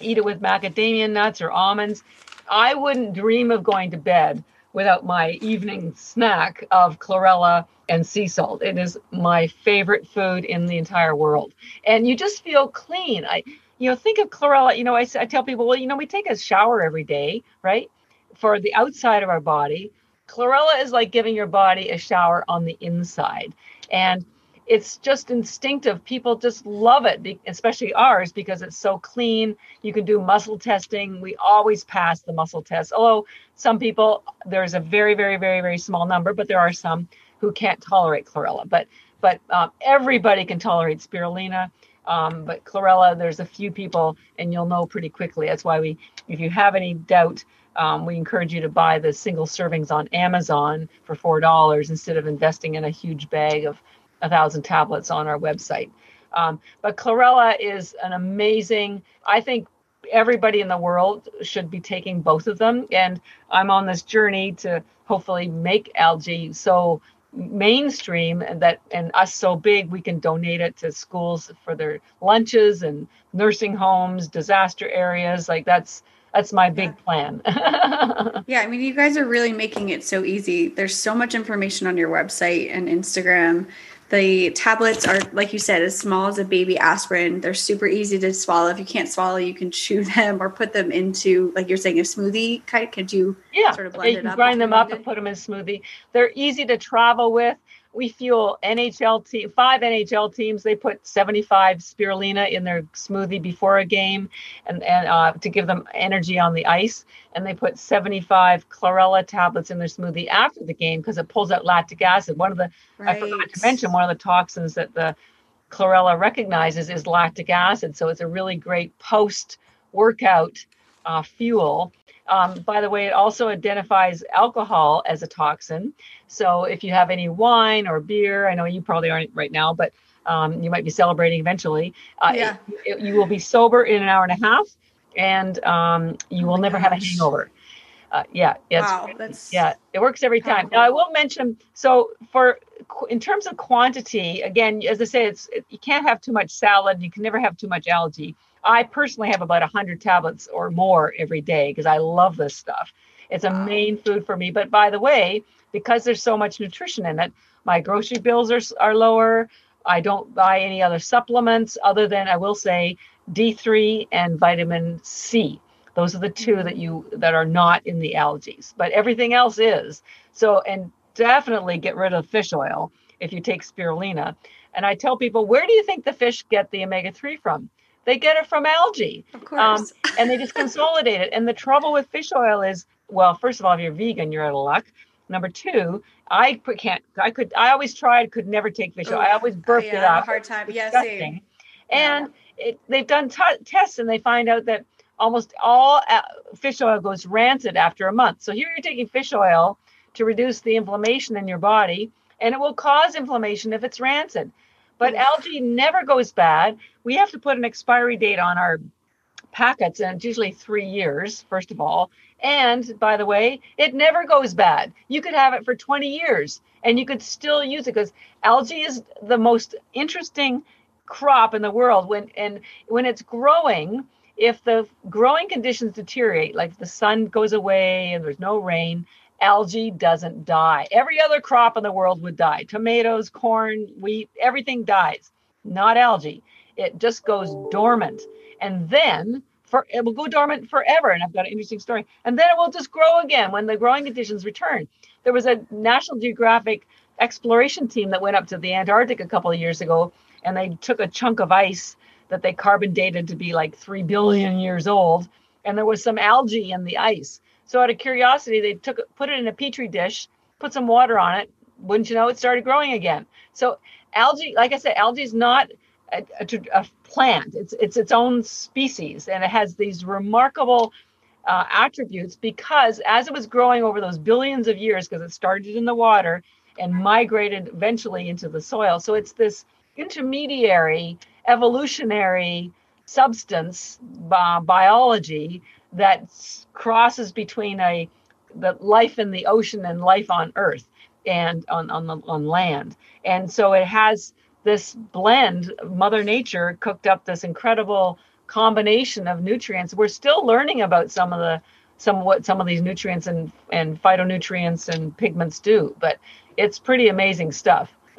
eat it with macadamia nuts or almonds. I wouldn't dream of going to bed without my evening snack of chlorella and sea salt. It is my favorite food in the entire world. And you just feel clean. I you know, think of chlorella, you know, I, I tell people, well, you know, we take a shower every day, right? For the outside of our body. Chlorella is like giving your body a shower on the inside. And it's just instinctive. People just love it, especially ours, because it's so clean. You can do muscle testing. We always pass the muscle test. Although some people, there's a very, very, very, very small number, but there are some who can't tolerate chlorella. But but um, everybody can tolerate spirulina. Um, but chlorella, there's a few people, and you'll know pretty quickly. That's why we, if you have any doubt, um, we encourage you to buy the single servings on Amazon for four dollars instead of investing in a huge bag of a thousand tablets on our website. Um, but chlorella is an amazing. I think everybody in the world should be taking both of them, and I'm on this journey to hopefully make algae so mainstream and that and us so big we can donate it to schools for their lunches and nursing homes disaster areas like that's that's my big yeah. plan (laughs) yeah i mean you guys are really making it so easy there's so much information on your website and instagram the tablets are, like you said, as small as a baby aspirin. They're super easy to swallow. If you can't swallow, you can chew (laughs) them or put them into, like you're saying, a smoothie. Kind Could you yeah, sort of blend you it up? Grind them up and put them in a smoothie. They're easy to travel with we fuel NHL team, five NHL teams. They put 75 spirulina in their smoothie before a game, and and uh, to give them energy on the ice. And they put 75 chlorella tablets in their smoothie after the game because it pulls out lactic acid. One of the right. I forgot to mention one of the toxins that the chlorella recognizes is lactic acid. So it's a really great post workout uh, fuel um, by the way, it also identifies alcohol as a toxin. So if you have any wine or beer, I know you probably aren't right now, but um, you might be celebrating eventually. Uh, yeah. It, it, you will be sober in an hour and a half, and um, you oh will never gosh. have a hangover. Uh, yeah, wow, that's yeah, it works every time. Now I will mention so for in terms of quantity, again, as I say, it's it, you can't have too much salad. You can never have too much algae. I personally have about 100 tablets or more every day because I love this stuff. It's a main food for me. But by the way, because there's so much nutrition in it, my grocery bills are, are lower. I don't buy any other supplements other than I will say D3 and vitamin C. Those are the two mm-hmm. that you that are not in the algae, but everything else is. So and definitely get rid of fish oil if you take spirulina. And I tell people, where do you think the fish get the omega 3 from? They get it from algae. Of course. Um, (laughs) and they just consolidate it. And the trouble with fish oil is, well, first of all, if you're vegan, you're out of luck. Number two, I can't. I could. I always tried. Could never take fish oil. I always burped yeah, it up. Hard time. Yeah, same. And yeah. it, they've done t- tests and they find out that almost all uh, fish oil goes rancid after a month. So here you're taking fish oil to reduce the inflammation in your body, and it will cause inflammation if it's rancid. But mm. algae never goes bad. We have to put an expiry date on our packets, and it's usually three years, first of all. And by the way, it never goes bad. You could have it for 20 years and you could still use it because algae is the most interesting crop in the world when and when it's growing if the growing conditions deteriorate like the sun goes away and there's no rain algae doesn't die. Every other crop in the world would die. Tomatoes, corn, wheat, everything dies. Not algae. It just goes dormant. And then for it will go dormant forever. And I've got an interesting story. And then it will just grow again when the growing conditions return. There was a National Geographic exploration team that went up to the Antarctic a couple of years ago and they took a chunk of ice that they carbon dated to be like 3 billion years old and there was some algae in the ice so out of curiosity, they took put it in a petri dish, put some water on it. Wouldn't you know, it started growing again. So algae, like I said, algae is not a, a, a plant. It's it's its own species, and it has these remarkable uh, attributes because as it was growing over those billions of years, because it started in the water and migrated eventually into the soil. So it's this intermediary evolutionary substance biology that crosses between a the life in the ocean and life on earth and on on the, on land and so it has this blend mother nature cooked up this incredible combination of nutrients we're still learning about some of the some what some of these nutrients and and phytonutrients and pigments do. But it's pretty amazing stuff. (laughs)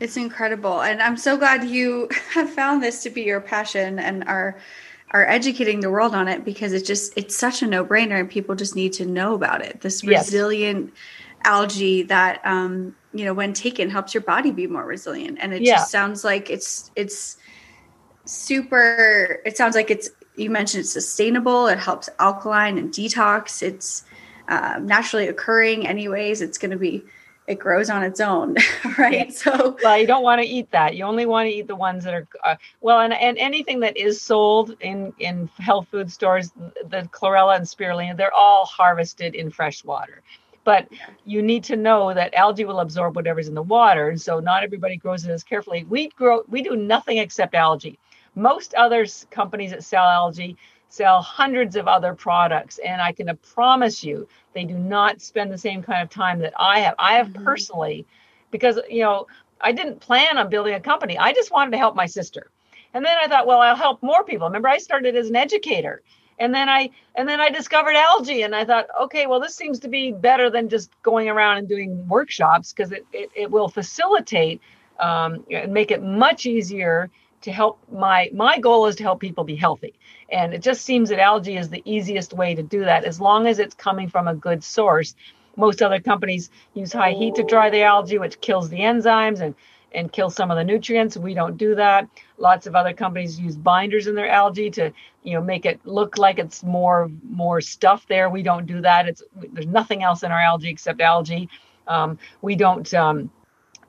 it's incredible, and I'm so glad you (laughs) have found this to be your passion and are are educating the world on it because it's just it's such a no brainer, and people just need to know about it. This resilient yes. algae that um, you know when taken helps your body be more resilient, and it yeah. just sounds like it's it's super. It sounds like it's you mentioned it's sustainable. It helps alkaline and detox. It's uh, naturally occurring, anyways. It's going to be it grows on its own, (laughs) right? Yeah. So well, you don't want to eat that. You only want to eat the ones that are uh, well, and and anything that is sold in in health food stores, the chlorella and spirulina, they're all harvested in fresh water. But you need to know that algae will absorb whatever's in the water, and so not everybody grows it as carefully. We grow, we do nothing except algae. Most other companies that sell algae sell hundreds of other products, and I can promise you they do not spend the same kind of time that I have. I have mm-hmm. personally, because you know, I didn't plan on building a company. I just wanted to help my sister. And then I thought, well, I'll help more people. Remember, I started as an educator. And then I and then I discovered algae and I thought, okay, well, this seems to be better than just going around and doing workshops because it, it, it will facilitate um, and make it much easier to help my my goal is to help people be healthy. And it just seems that algae is the easiest way to do that. As long as it's coming from a good source. Most other companies use high heat to dry the algae which kills the enzymes and and kills some of the nutrients. We don't do that. Lots of other companies use binders in their algae to you know make it look like it's more more stuff there. We don't do that. It's there's nothing else in our algae except algae. Um, we don't um,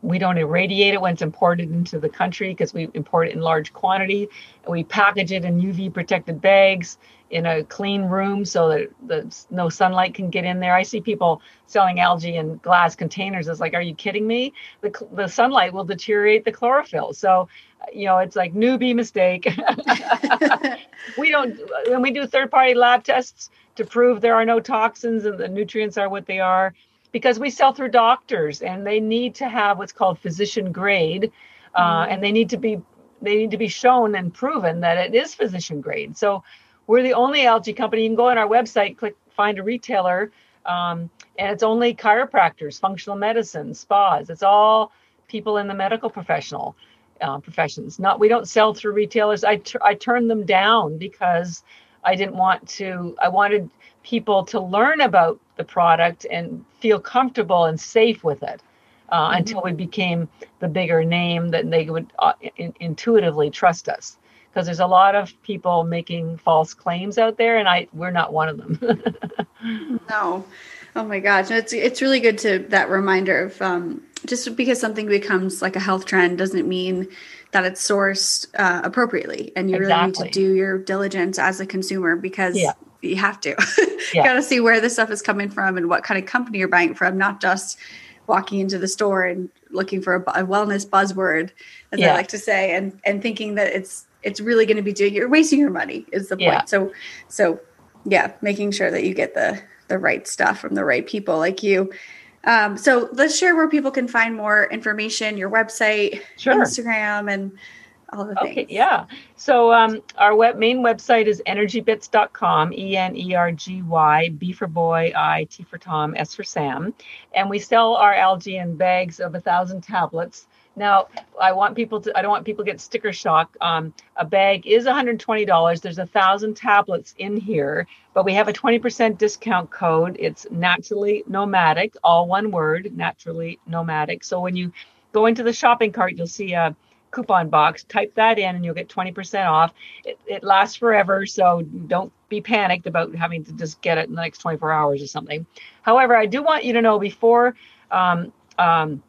we don't irradiate it when it's imported into the country because we import it in large quantity. And we package it in UV protected bags in a clean room so that the, no sunlight can get in there. I see people selling algae in glass containers. It's like, are you kidding me? The, the sunlight will deteriorate the chlorophyll. So, you know, it's like newbie mistake. (laughs) we don't, when we do third party lab tests to prove there are no toxins and the nutrients are what they are, because we sell through doctors and they need to have what's called physician grade uh, mm-hmm. and they need to be they need to be shown and proven that it is physician grade. So we're the only algae company. You can go on our website click find a retailer um, and it's only chiropractors functional medicine spas. It's all people in the medical professional uh, professions. Not we don't sell through retailers. I, t- I turned them down because i didn't want to i wanted people to learn about the product and feel comfortable and safe with it uh, mm-hmm. until we became the bigger name that they would uh, in, intuitively trust us. Because there's a lot of people making false claims out there and i we're not one of them. (laughs) No. Oh my gosh. It's it's really good to that reminder of um, just because something becomes like a health trend doesn't mean that it's sourced uh, appropriately and you exactly. really need to do your diligence as a consumer because yeah you have to. you got to see where the stuff is coming from and what kind of company you're buying from, not just walking into the store and looking for a, a wellness buzzword, as yeah. I like to say, and and thinking that it's it's really going to be doing you're wasting your money is the point. Yeah. So so yeah, making sure that you get the the right stuff from the right people like you. Um, so let's share where people can find more information, your website, sure. Instagram, and all the things. Okay, yeah. So um, our web main website is energybits.com, E N E R G Y, B for boy, I, T for Tom, S for Sam. And we sell our algae in bags of a thousand tablets. Now, I want people to, I don't want people to get sticker shock. Um, a bag is $120. There's a thousand tablets in here, but we have a 20% discount code. It's naturally nomadic, all one word, naturally nomadic. So when you go into the shopping cart, you'll see a coupon box. Type that in and you'll get 20% off. It, it, lasts forever, so don't be panicked about having to just get it in the next 24 hours or something. However, I do want you to know before um, um,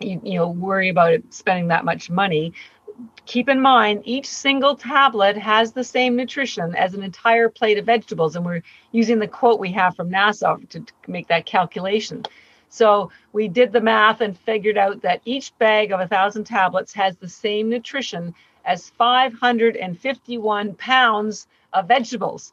you, you know worry about it, spending that much money. Keep in mind, each single tablet has the same nutrition as an entire plate of vegetables, and we're using the quote we have from NASA to, to make that calculation. So we did the math and figured out that each bag of a thousand tablets has the same nutrition as 551 pounds of vegetables.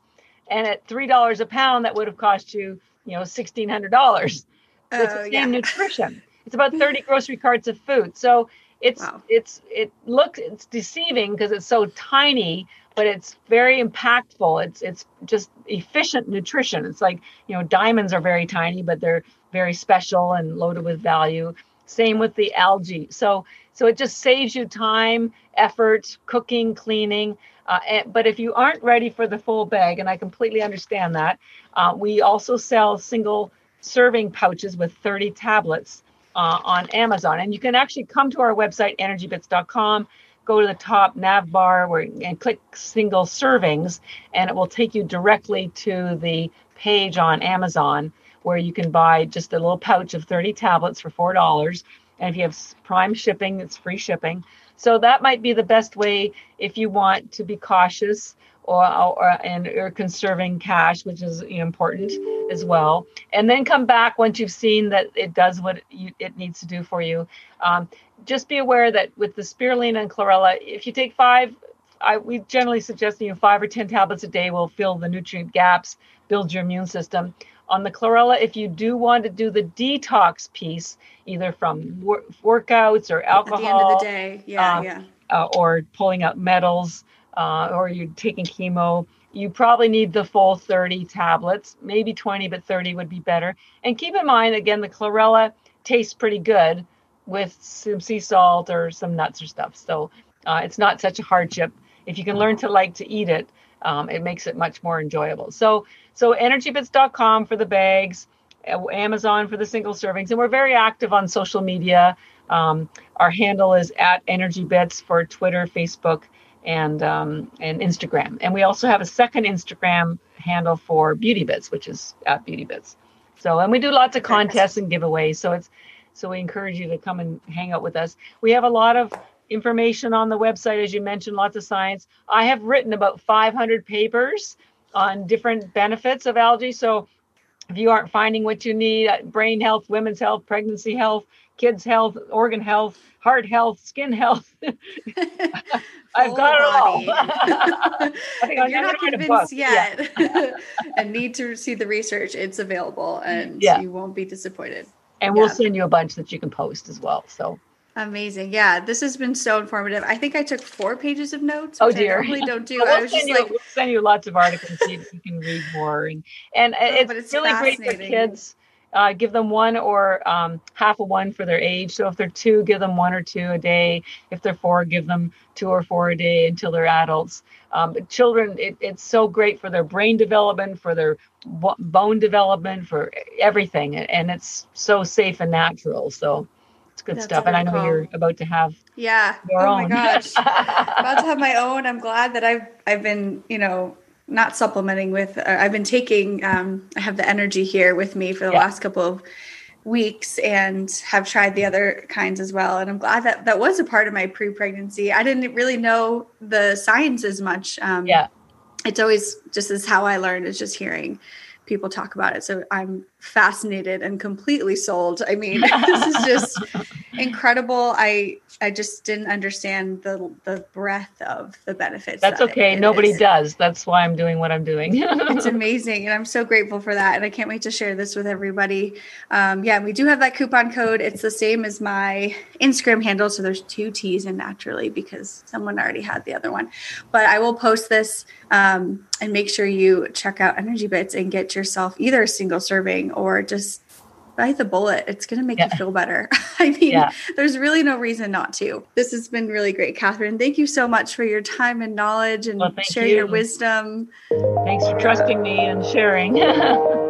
And at three dollars a pound, that would have cost you, you know, sixteen hundred dollars. So it's the oh, same yeah. nutrition. (laughs) It's about 30 grocery carts of food. So it's wow. it's it looks it's deceiving because it's so tiny, but it's very impactful. It's it's just efficient nutrition. It's like you know diamonds are very tiny, but they're very special and loaded with value. Same with the algae. So so it just saves you time, effort, cooking, cleaning. Uh, and, but if you aren't ready for the full bag, and I completely understand that, uh, we also sell single serving pouches with 30 tablets uh, on Amazon. And you can actually come to our website, energybits.com, go to the top nav bar where, and click single servings, and it will take you directly to the page on Amazon where you can buy just a little pouch of 30 tablets for $4. And if you have prime shipping, it's free shipping. So that might be the best way if you want to be cautious or, or and or conserving cash, which is important as well. And then come back once you've seen that it does what you, it needs to do for you. Um, just be aware that with the spirulina and chlorella, if you take five, I, we generally suggest you know five or ten tablets a day will fill the nutrient gaps, build your immune system on the chlorella, if you do want to do the detox piece, either from wor- workouts or alcohol, at the end of the day, yeah, um, yeah, uh, or pulling out metals, uh, or you're taking chemo, you probably need the full 30 tablets, maybe 20, but 30 would be better. And keep in mind, again, the chlorella tastes pretty good with some sea salt or some nuts or stuff. So uh, it's not such a hardship. If you can learn to like to eat it, um, it makes it much more enjoyable. So so energybits.com for the bags, uh, Amazon for the single servings, and we're very active on social media. Um, our handle is at energybits for Twitter, Facebook, and um, and Instagram. And we also have a second Instagram handle for Beauty Bits, which is at Beauty Bits. So and we do lots of contests and giveaways. So it's so we encourage you to come and hang out with us. We have a lot of information on the website, as you mentioned, lots of science. I have written about 500 papers on different benefits of algae. So if you aren't finding what you need, uh, brain health, women's health, pregnancy health, kids health, organ health, heart health, skin health. (laughs) I've got it all. (laughs) (laughs) I think if you're not convinced yet yeah. and need to see the research, it's available and yeah. you won't be disappointed. And yeah. we'll send you a bunch that you can post as well. So Amazing. Yeah, this has been so informative. I think I took four pages of notes. oh dear. I normally don't do. well, we'll I was just you, like, we'll send you lots of articles so you can read more. And, and oh, it's, it's, really great for kids. Uh, give them one or um, half a one for their age. So if they're two, give them one or two a day. If they're four, give them two or four a day until they're adults. Um, children, it, it's so great for their brain development, for their bone development, for everything, and it's so safe and natural. So it's good That's stuff. And I know you're about to have yeah. Your oh own. my gosh. (laughs) about to have my own. I'm glad that I've I've been, you know, not supplementing with uh, I've been taking um I have the energy here with me for the yeah. last couple of weeks and have tried the other kinds as well and i'm glad that that was a part of my pre-pregnancy i didn't really know the science as much um, yeah it's always just as how i learned is just hearing people talk about it. So I'm fascinated and completely sold. I mean, (laughs) this is just incredible. I I just didn't understand the the breadth of the benefits. That's that okay. Nobody is. does. That's why I'm doing what I'm doing. (laughs) it's (laughs) amazing, and I'm so grateful for that. And I can't wait to share this with everybody. Um, yeah, we do have that coupon code. It's the same as my Instagram handle. So there's two T's in naturally because someone already had the other one. But I will post this um, and make sure you check out Energy Bits and get yourself either a single serving or just bite the bullet. It's going to make yeah. you feel better. (laughs) I mean, yeah. there's really no reason not to. This has been really great, Catharine. Thank you so much for your time and knowledge and well, sharing you. your wisdom. Thanks for trusting me and sharing. (laughs)